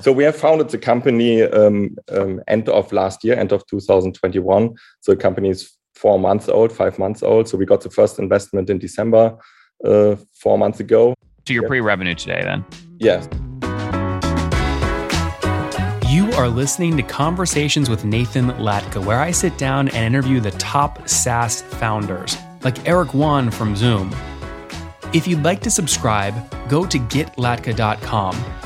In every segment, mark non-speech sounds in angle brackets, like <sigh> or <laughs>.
So we have founded the company um, um, end of last year, end of 2021. So the company is four months old, five months old. So we got the first investment in December uh, four months ago. So you're pre-revenue today, then? Yes. You are listening to Conversations with Nathan Latka, where I sit down and interview the top SaaS founders, like Eric Yuan from Zoom. If you'd like to subscribe, go to getlatka.com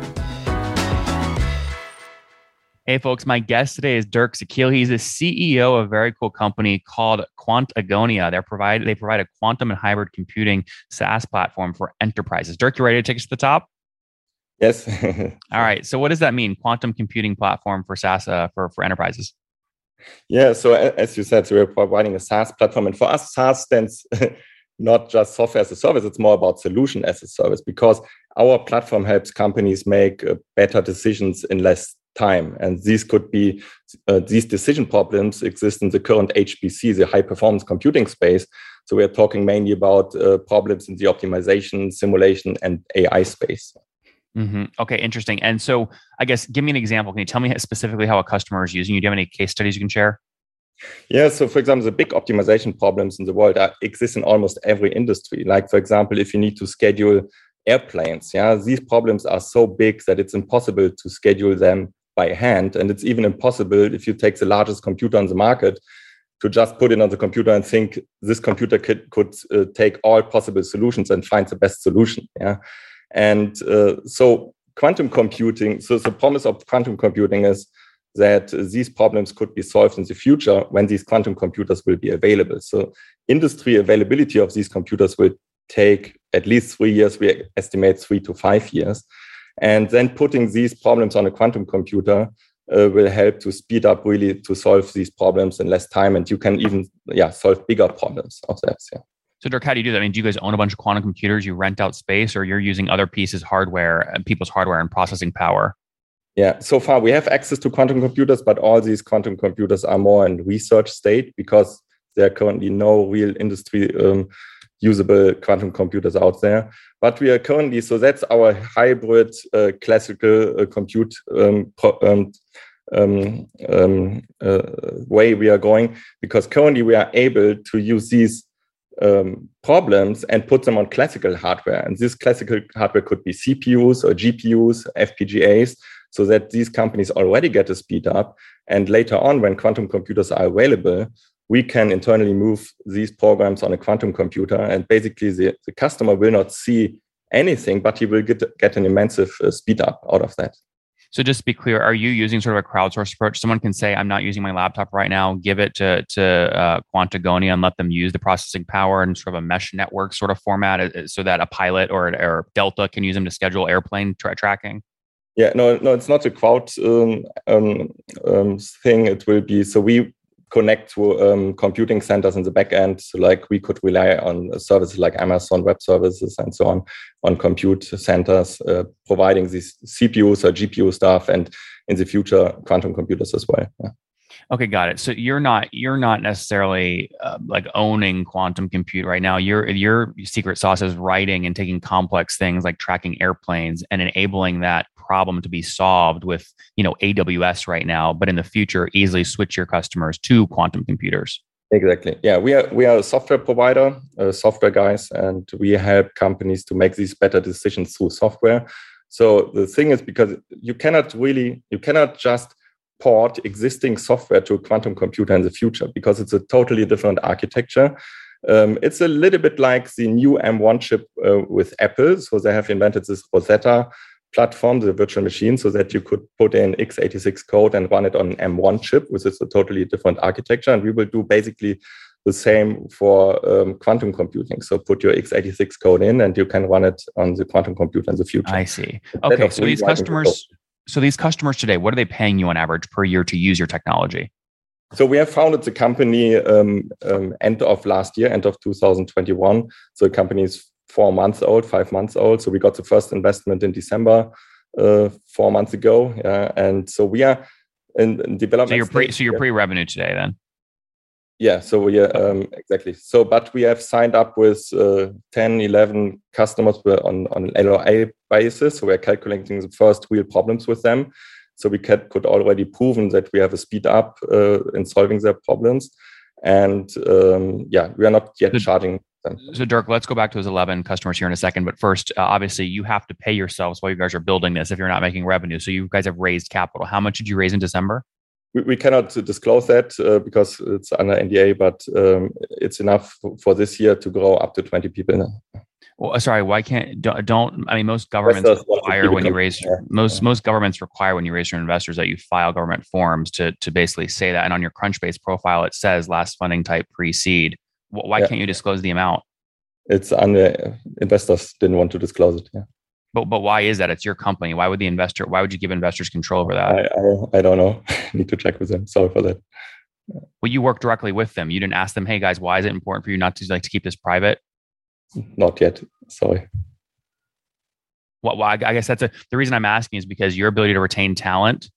Hey, folks, my guest today is Dirk Zechiel. He's the CEO of a very cool company called Quantagonia. They're provide, they provide a quantum and hybrid computing SaaS platform for enterprises. Dirk, you ready to take us to the top? Yes. <laughs> All right. So, what does that mean? Quantum computing platform for SaaS uh, for, for enterprises? Yeah. So, as you said, so we're providing a SaaS platform. And for us, SaaS stands <laughs> not just software as a service, it's more about solution as a service because our platform helps companies make uh, better decisions in less time. And these could be, uh, these decision problems exist in the current HPC, the high performance computing space. So we're talking mainly about uh, problems in the optimization, simulation, and AI space. Mm-hmm. Okay, interesting. And so, I guess, give me an example. Can you tell me specifically how a customer is using you? Do you have any case studies you can share? Yeah, so for example, the big optimization problems in the world are, exist in almost every industry. Like, for example, if you need to schedule airplanes, yeah, these problems are so big that it's impossible to schedule them by hand. And it's even impossible if you take the largest computer on the market to just put it on the computer and think this computer could, could uh, take all possible solutions and find the best solution. Yeah. And uh, so quantum computing, so the promise of quantum computing is that these problems could be solved in the future when these quantum computers will be available. So industry availability of these computers will take at least three years. We estimate three to five years. And then putting these problems on a quantum computer uh, will help to speed up really to solve these problems in less time. And you can even, yeah, solve bigger problems of that. Yeah. So, Dirk, how do you do that? I mean, do you guys own a bunch of quantum computers? You rent out space, or you're using other pieces, hardware, and people's hardware and processing power? Yeah, so far we have access to quantum computers, but all these quantum computers are more in research state because there are currently no real industry um, usable quantum computers out there. But we are currently, so that's our hybrid uh, classical uh, compute um, um, um, um, uh, way we are going, because currently we are able to use these um, problems and put them on classical hardware. And this classical hardware could be CPUs or GPUs, FPGAs, so that these companies already get a speed up. And later on, when quantum computers are available, we can internally move these programs on a quantum computer and basically the, the customer will not see anything but he will get, get an immense uh, speed up out of that. So just to be clear are you using sort of a crowdsourced approach? Someone can say i'm not using my laptop right now give it to, to uh, quantagonia and let them use the processing power and sort of a mesh network sort of format uh, so that a pilot or, or delta can use them to schedule airplane tra- tracking? Yeah no no it's not a crowd um, um, um, thing. It will be so we connect to um, computing centers in the back end. So like we could rely on services like Amazon Web Services and so on, on compute centers, uh, providing these CPUs or GPU stuff, and in the future, quantum computers as well. Yeah. Okay, got it. So you're not you're not necessarily uh, like owning quantum compute right now. Your your secret sauce is writing and taking complex things like tracking airplanes and enabling that problem to be solved with you know AWS right now, but in the future easily switch your customers to quantum computers. Exactly. Yeah, we are we are a software provider, uh, software guys, and we help companies to make these better decisions through software. So the thing is, because you cannot really you cannot just port existing software to a quantum computer in the future because it's a totally different architecture. Um, it's a little bit like the new M1 chip uh, with Apple. So they have invented this Rosetta platform, the virtual machine, so that you could put in x86 code and run it on M1 chip, which is a totally different architecture. And we will do basically the same for um, quantum computing. So put your x86 code in and you can run it on the quantum computer in the future. I see. Okay. So these customers, so these customers today, what are they paying you on average per year to use your technology? So we have founded the company um, um, end of last year, end of 2021. So the company is four months old, five months old. So we got the first investment in December uh, four months ago. Yeah, and so we are in, in development. So you're pre so you're pre revenue today then. Yeah, so we are um, exactly. So, but we have signed up with uh, 10, 11 customers on on LOA basis. So we are calculating the first real problems with them. So we could, could already proven that we have a speed up uh, in solving their problems. And um, yeah, we are not yet charging So, Dirk, let's go back to those 11 customers here in a second. But first, uh, obviously, you have to pay yourselves while you guys are building this if you're not making revenue. So, you guys have raised capital. How much did you raise in December? We, we cannot disclose that uh, because it's under NDA, but um, it's enough for this year to grow up to 20 people. Well, sorry, why can't don't, don't I mean most governments require when you raise yeah. most yeah. most governments require when you raise your investors that you file government forms to to basically say that, and on your Crunchbase profile it says last funding type pre-seed why yeah. can't you disclose the amount? It's under investors didn't want to disclose it. Yeah. But but why is that? It's your company. Why would the investor? Why would you give investors control over that? I I, I don't know. <laughs> Need to check with them. Sorry for that. Well, you work directly with them. You didn't ask them, "Hey guys, why is it important for you not to like to keep this private?" Not yet. Sorry. Well, well I, I guess that's a, the reason I'm asking is because your ability to retain talent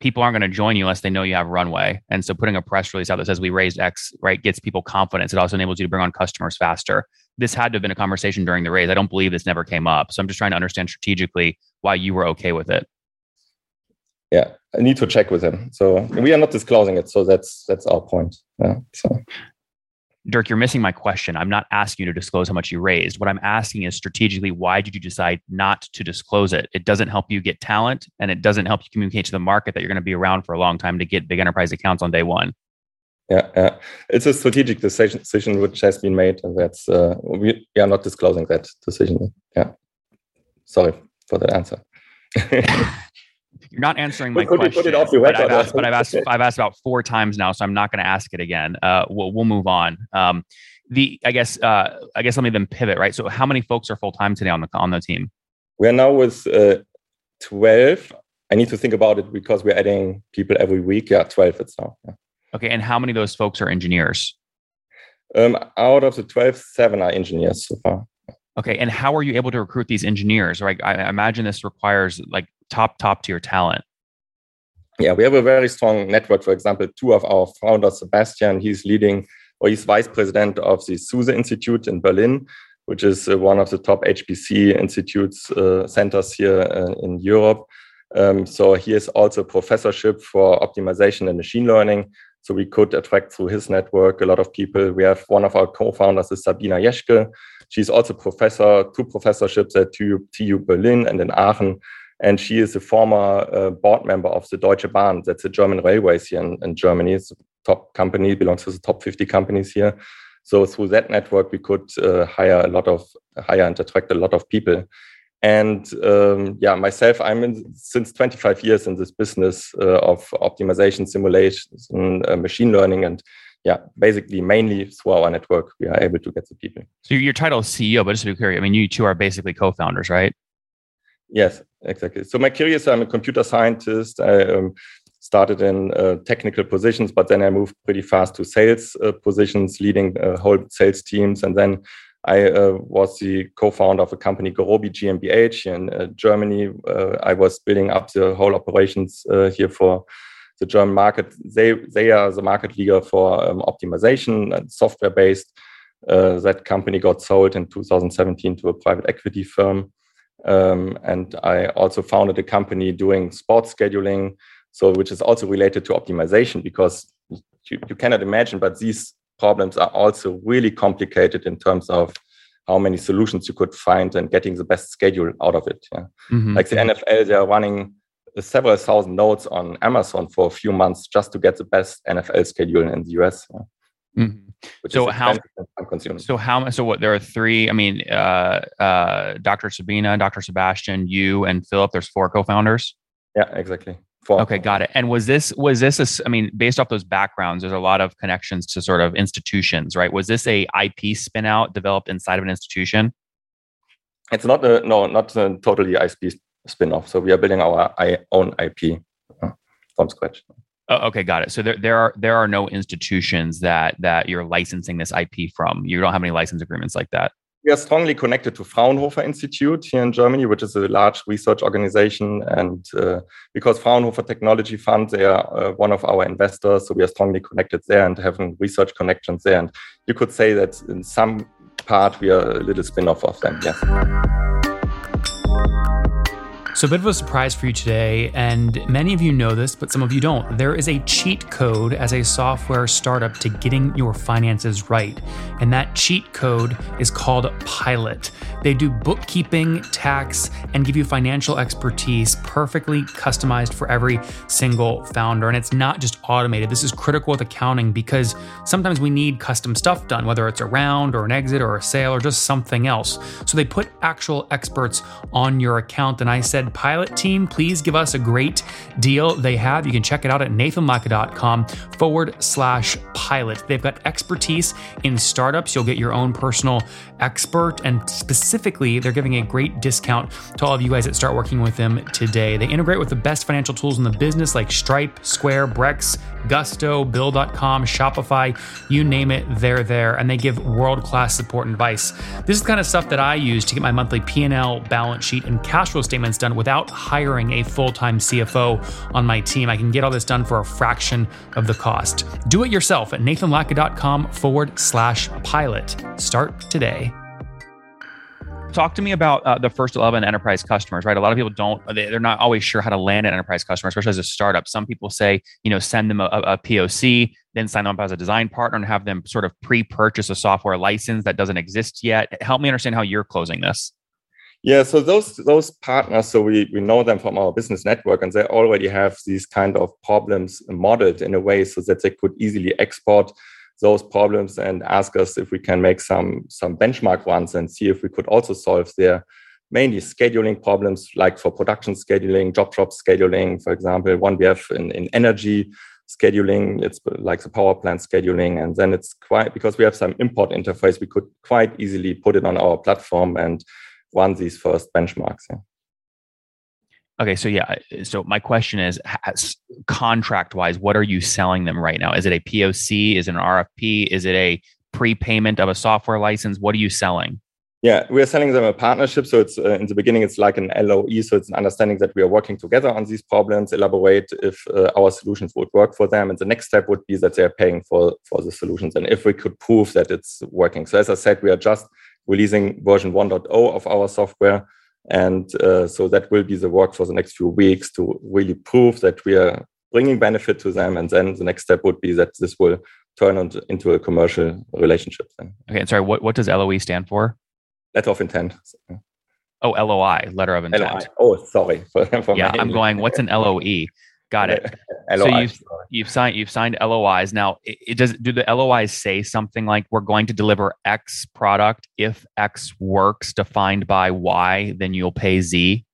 people aren't going to join you unless they know you have runway. And so putting a press release out that says we raised X, right, gets people confidence. It also enables you to bring on customers faster. This had to have been a conversation during the raise. I don't believe this never came up. So I'm just trying to understand strategically why you were okay with it. Yeah, I need to check with him. So we are not disclosing it. So that's that's our point. Yeah. So Dirk, you're missing my question. I'm not asking you to disclose how much you raised. What I'm asking is strategically, why did you decide not to disclose it? It doesn't help you get talent and it doesn't help you communicate to the market that you're going to be around for a long time to get big enterprise accounts on day one. Yeah, yeah. It's a strategic decision, which has been made, and that's uh, we, we are not disclosing that decision. Yeah. Sorry for that answer. <laughs> You're not answering my question. but, I've asked, but I've asked, I've asked about four times now, so I'm not going to ask it again. Uh, we'll, we'll move on. Um, the I guess uh, I guess let me then pivot. Right. So how many folks are full time today on the on the team? We are now with uh, twelve. I need to think about it because we're adding people every week. Yeah, twelve. It's now. Yeah. Okay, and how many of those folks are engineers? Um, out of the 12, seven are engineers so far. Okay, and how are you able to recruit these engineers? Right, I imagine this requires like top top tier talent yeah we have a very strong network for example two of our founders sebastian he's leading or he's vice president of the Zuse Institute in Berlin, which is uh, one of the top HPC institutes uh, centers here uh, in Europe. Um, so he has also professorship for optimization and machine learning. So we could attract through his network a lot of people. We have one of our co-founders is Sabina Jeschke. She's also professor, two professorships at TU, TU Berlin and in Aachen and she is a former uh, board member of the Deutsche Bahn. That's the German railways here in, in Germany. It's a top company, belongs to the top 50 companies here. So through that network, we could uh, hire a lot of hire and attract a lot of people. And um, yeah, myself, I'm in, since 25 years in this business uh, of optimization, simulation, uh, machine learning, and yeah, basically mainly through our network, we are able to get the people. So your title is CEO, but just to be clear, I mean, you two are basically co-founders, right? Yes, exactly. So my career I'm a computer scientist. I um, started in uh, technical positions, but then I moved pretty fast to sales uh, positions, leading uh, whole sales teams. And then I uh, was the co-founder of a company, Gurobi GmbH, in uh, Germany. Uh, I was building up the whole operations here for the German market. They they are the market leader for um, optimization and software based. that company got sold in 2017 to a private equity firm. Um, and I also founded a company doing sports scheduling, so which is also related to optimization because you, you cannot imagine, but these problems are also really complicated in terms of how many solutions you could find and getting the best schedule out of it. Yeah. Mm-hmm. Like the NFL, they are running several thousand nodes on Amazon for a few months just to get the best NFL schedule in the US. Yeah. Mm-hmm. so how so how so what there are three i mean uh, uh, dr sabina dr sebastian you and philip there's four co-founders? Yeah exactly. Four. okay got it. And was this was this a, i mean based off those backgrounds there's a lot of connections to sort of institutions right? Was this a ip spin out developed inside of an institution? It's not a no not a totally ip spin-off. So we are building our own ip uh, from scratch Oh, okay, got it. So there, there are there are no institutions that that you're licensing this IP from. You don't have any license agreements like that. we are strongly connected to Fraunhofer Institute here in Germany, which is a large research organization. And uh, because Fraunhofer Technology Fund, they are uh, one of our investors, so we are strongly connected there and having research connections there. And you could say that in some part we are a little spin-off of them. Yes. So, a bit of a surprise for you today, and many of you know this, but some of you don't. There is a cheat code as a software startup to getting your finances right, and that cheat code is called Pilot. They do bookkeeping, tax, and give you financial expertise perfectly customized for every single founder. And it's not just automated, this is critical with accounting because sometimes we need custom stuff done, whether it's a round or an exit or a sale or just something else. So, they put actual experts on your account, and I said, Pilot team, please give us a great deal they have. You can check it out at nathanlatka.com forward slash pilot. They've got expertise in startups. You'll get your own personal expert, and specifically, they're giving a great discount to all of you guys that start working with them today. They integrate with the best financial tools in the business like Stripe, Square, Brex, Gusto, Bill.com, Shopify, you name it, they're there, and they give world-class support and advice. This is the kind of stuff that I use to get my monthly P&L, balance sheet, and cash flow statements done without hiring a full-time CFO on my team. I can get all this done for a fraction of the cost. Do it yourself at nathanlatka.com forward slash pilot. Start today. Talk to me about uh, the first 11 enterprise customers, right? A lot of people don't, they're not always sure how to land an enterprise customer, especially as a startup. Some people say, you know, send them a, a POC, then sign them up as a design partner and have them sort of pre purchase a software license that doesn't exist yet. Help me understand how you're closing this. Yeah, so those those partners, so we, we know them from our business network, and they already have these kind of problems modeled in a way so that they could easily export those problems and ask us if we can make some some benchmark ones and see if we could also solve their mainly scheduling problems like for production scheduling job shop scheduling for example one we have in, in energy scheduling it's like the power plant scheduling and then it's quite because we have some import interface we could quite easily put it on our platform and run these first benchmarks yeah. Okay, so yeah, so my question is, contract wise, what are you selling them right now? Is it a POC? Is it an RFP? Is it a prepayment of a software license? What are you selling? Yeah, we are selling them a partnership. So it's uh, in the beginning, it's like an LOE. So it's an understanding that we are working together on these problems, elaborate if uh, our solutions would work for them. And the next step would be that they are paying for, for the solutions. And if we could prove that it's working. So as I said, we are just releasing version 1.0 of our software and uh, so that will be the work for the next few weeks to really prove that we are bringing benefit to them. And then the next step would be that this will turn into a commercial relationship. Then. Okay. And sorry, what, what does LOE stand for? Letter of intent. Oh, LOI, letter of intent. LOI. Oh, sorry. <laughs> For, for yeah, I'm going, what's an LOE? Got it. <laughs> so you've you've signed you've signed LOIs. Now, it, it, does do the LOIs say something like we're going to deliver X product if X works defined by Y, then you'll pay Z?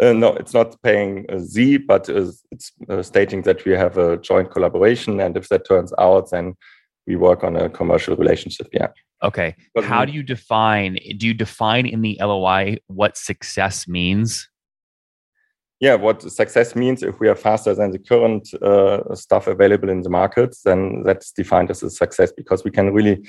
Uh, no, it's not paying Z, but it's uh, stating that we have a joint collaboration, and if that turns out, then we work on a commercial relationship. Yeah. Okay. But How do you define? Do you define in the LOI what success means? Yeah, what success means if we are faster than the current uh, stuff available in the market, then that's defined as a success because we can really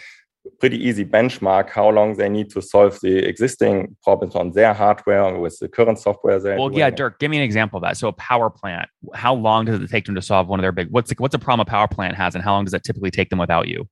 pretty easy benchmark how long they need to solve the existing problems on their hardware with the current software. Well, yeah, Dirk, give me an example of that. So a power plant, how long does it take them to solve one of their big? What's the, what's a problem a power plant has, and how long does it typically take them without you?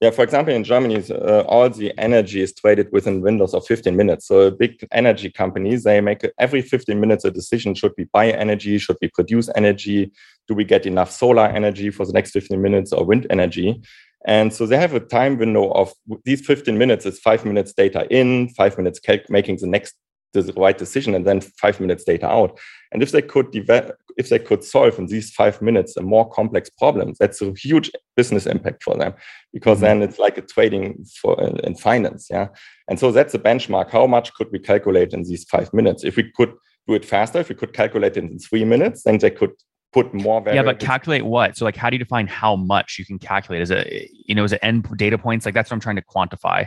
Yeah, for example, in Germany, uh, all the energy is traded within windows of 15 minutes. So big energy companies, they make every 15 minutes a decision: should we buy energy? Should we produce energy? Do we get enough solar energy for the next 15 minutes or wind energy? And so they have a time window of these 15 minutes is five minutes data in, five minutes making the next the right decision, and then five minutes data out. And if they could develop, if they could solve in these five minutes a more complex problem, that's a huge business impact for them because mm-hmm. then it's like a trading for in, in finance. Yeah. And so that's a benchmark. How much could we calculate in these five minutes? If we could do it faster, if we could calculate it in three minutes, then they could put more Yeah, but calculate what? So like how do you define how much you can calculate? Is it you know, is it end data points? Like that's what I'm trying to quantify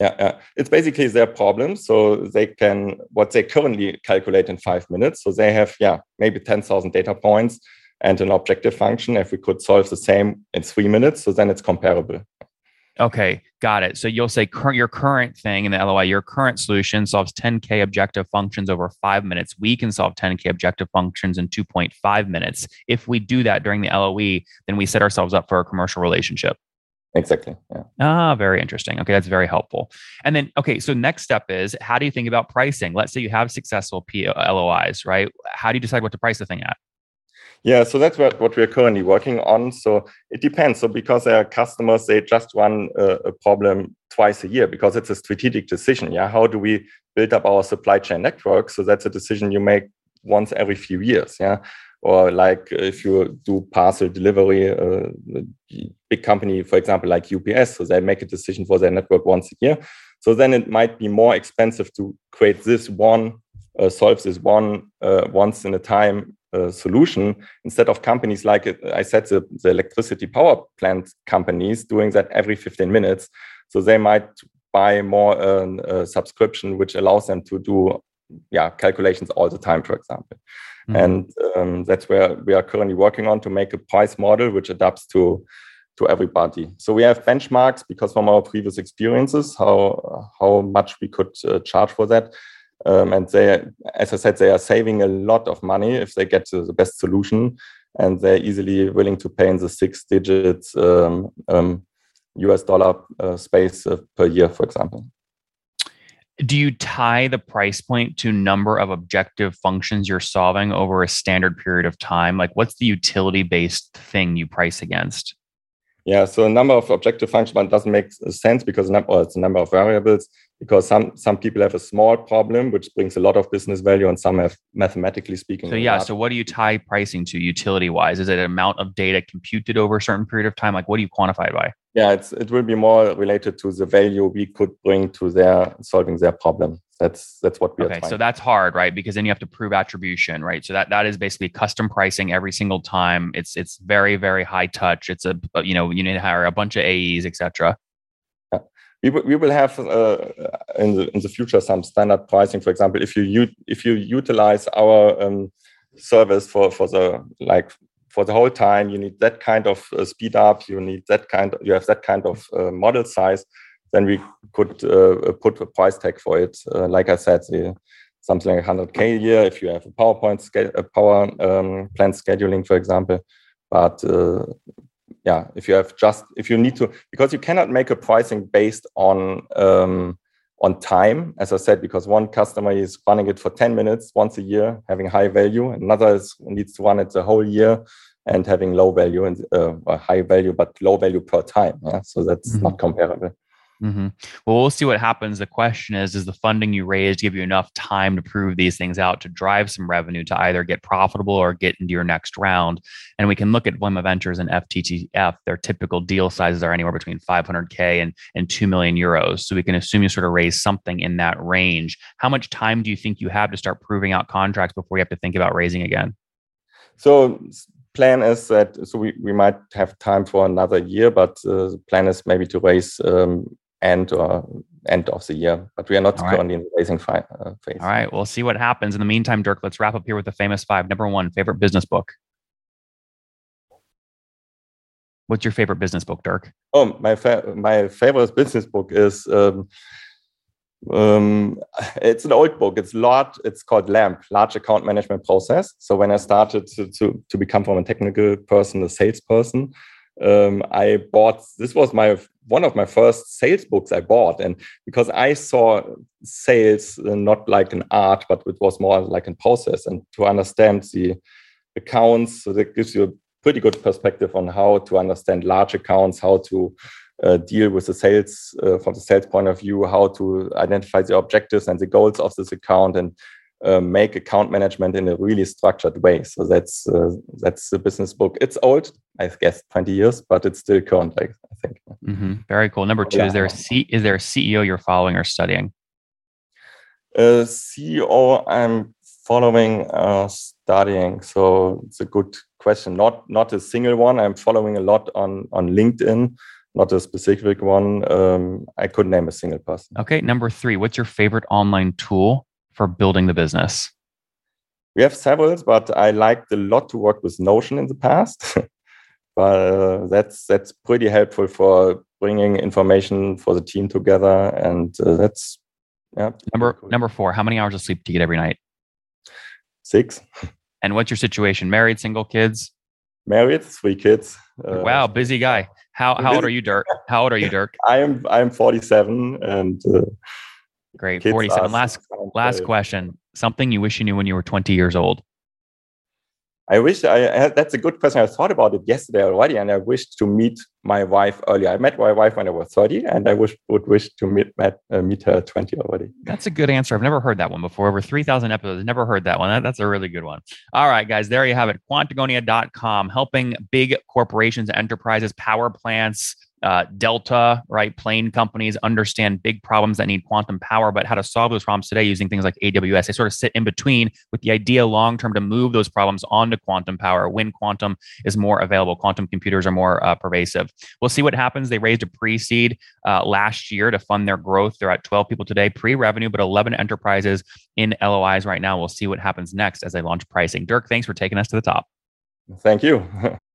yeah, yeah. It's basically their problem. So they can what they currently calculate in five minutes. So they have yeah maybe ten thousand data points and an objective function. If we could solve the same in three minutes, so then it's comparable. Okay, got it. So you'll say your current thing in the LOI, your current solution solves 10K objective functions over five minutes. We can solve 10K objective functions in 2.5 minutes. If we do that during the LOE, then we set ourselves up for a commercial relationship. Exactly. Yeah. Ah, very interesting. Okay, that's very helpful. And then, okay, so next step is how do you think about pricing? Let's say you have successful P- LOIs, right? How do you decide what to price the thing at? Yeah, so that's what, what we're currently working on. So it depends. So because our customers, they just run a, a, problem twice a year because it's a strategic decision. Yeah, how do we build up our supply chain network? So that's a decision you make once every few years. Yeah, or like if you do parcel delivery, uh, big company, for example, like UPS, so they make a decision for their network once a year. So then it might be more expensive to create this one, uh, solve this one uh, once in a time uh, solution instead of companies like I said, the, the electricity power plant companies doing that every 15 minutes. So they might buy more uh, a subscription, which allows them to do yeah calculations all the time, for example. Mm-hmm. And um, that's where we are currently working on to make a price model which adapts to to everybody. So we have benchmarks because from our previous experiences, how how much we could uh, charge for that. Um, and they, as I said, they are saving a lot of money if they get the best solution, and they're easily willing to pay in the six digits um, um, US dollar uh, space uh, per year, for example. Do you tie the price point to number of objective functions you're solving over a standard period of time? Like, what's the utility based thing you price against? Yeah, so a number of objective functions doesn't make sense because it's a number of variables because some some people have a small problem which brings a lot of business value and some have mathematically speaking. So yeah, so what do you tie pricing to utility wise? Is it an amount of data computed over a certain period of time? Like what do you quantify it by? Yeah, it's it will be more related to the value we could bring to their solving their problem. That's that's what we are talking okay so that's hard right? Because then you have to prove attribution right? So that that is basically custom pricing every single time. It's it's very very high touch. It's a you know you need to hire a bunch of aes etc yeah. we, we will have uh, in the in the future some standard pricing. For example if you u- if you utilize our um, service for for the like for the whole time you need that kind of uh, speed up you need that kind you have that kind of uh, model size then we could uh, put a price tag for it. Uh, like I said, the, something like 100k a year if you have a PowerPoint a power um, plant scheduling, for example. But uh, yeah, if you have just if you need to because you cannot make a pricing based on um, on time, as I said, because one customer is running it for 10 minutes once a year, having high value. Another is, needs to run it the whole year and having low value and uh, high value, but low value per time. Yeah? So that's mm-hmm. not comparable. Mm-hmm. Well, we'll see what happens. The question is Does the funding you raised give you enough time to prove these things out to drive some revenue to either get profitable or get into your next round? And we can look at Blema Ventures and FTTF. Their typical deal sizes are anywhere between 500K and, and 2 million euros. So we can assume you sort of raise something in that range. How much time do you think you have to start proving out contracts before you have to think about raising again? So plan is that so we, we might have time for another year, but uh, the plan is maybe to raise um, end or end of the year. But we are not All currently right. in the raising fi- uh, phase. All right, we'll see what happens. In the meantime, Dirk, let's wrap up here with the famous five. Number one, favorite business book. What's your favorite business book, Dirk? Oh, my fa- my favorite business book is um, um, it's an old book. It's large. It's called LAMP, Large Account Management Process. So when I started to to, to become from a technical person, a salesperson, um, I bought this was my one of my first sales books I bought, and because I saw sales uh, not like an art, but it was more like a process, and to understand the accounts, so that gives you a pretty good perspective on how to understand large accounts, how to uh, deal with the sales uh, from the sales point of view, how to identify the objectives and the goals of this account, and uh, make account management in a really structured way. So that's uh, that's the business book. It's old, I guess, twenty years, but it's still current. I, I think. Mm-hmm. Very cool. Number two, yeah. is there a C- is there a CEO you're following or studying? Uh, CEO, I'm following, uh, studying. So it's a good question. Not not a single one. I'm following a lot on on LinkedIn. Not a specific one. Um, I could name a single person. Okay. Number three, what's your favorite online tool for building the business? We have several, but I liked a lot to work with Notion in the past. <laughs> but uh, that's that's pretty helpful for bringing information for the team together, and uh, that's yeah. Number cool. number four. How many hours of sleep do you get every night? Six. <laughs> And what's your situation? Married, single, kids? Married, three kids. Uh, wow, busy guy. How how old are you, Dirk? How old are you, <laughs> Dirk? I am I am 47 and great 47. Last last question. Something you wish you knew when you were 20 years old. I wish I that's a good question. I thought about it yesterday already, and I wished to meet my wife earlier. I met my wife when I was 30, and I wish would wish to meet met, uh, meet her 20 already. That's a good answer. I've never heard that one before. Over 3,000 episodes, never heard that one. That, that's a really good one. All right, guys, there you have it. Quantagonia.com, helping big corporations, enterprises, power plants, uh, Delta, right? Plane companies understand big problems that need quantum power, but how to solve those problems today using things like AWS. They sort of sit in between with the idea long term to move those problems onto quantum power when quantum is more available. Quantum computers are more uh, pervasive. We'll see what happens. They raised a pre seed uh, last year to fund their growth. They're at 12 people today, pre revenue, but 11 enterprises in LOIs right now. We'll see what happens next as they launch pricing. Dirk, thanks for taking us to the top. Thank you. <laughs>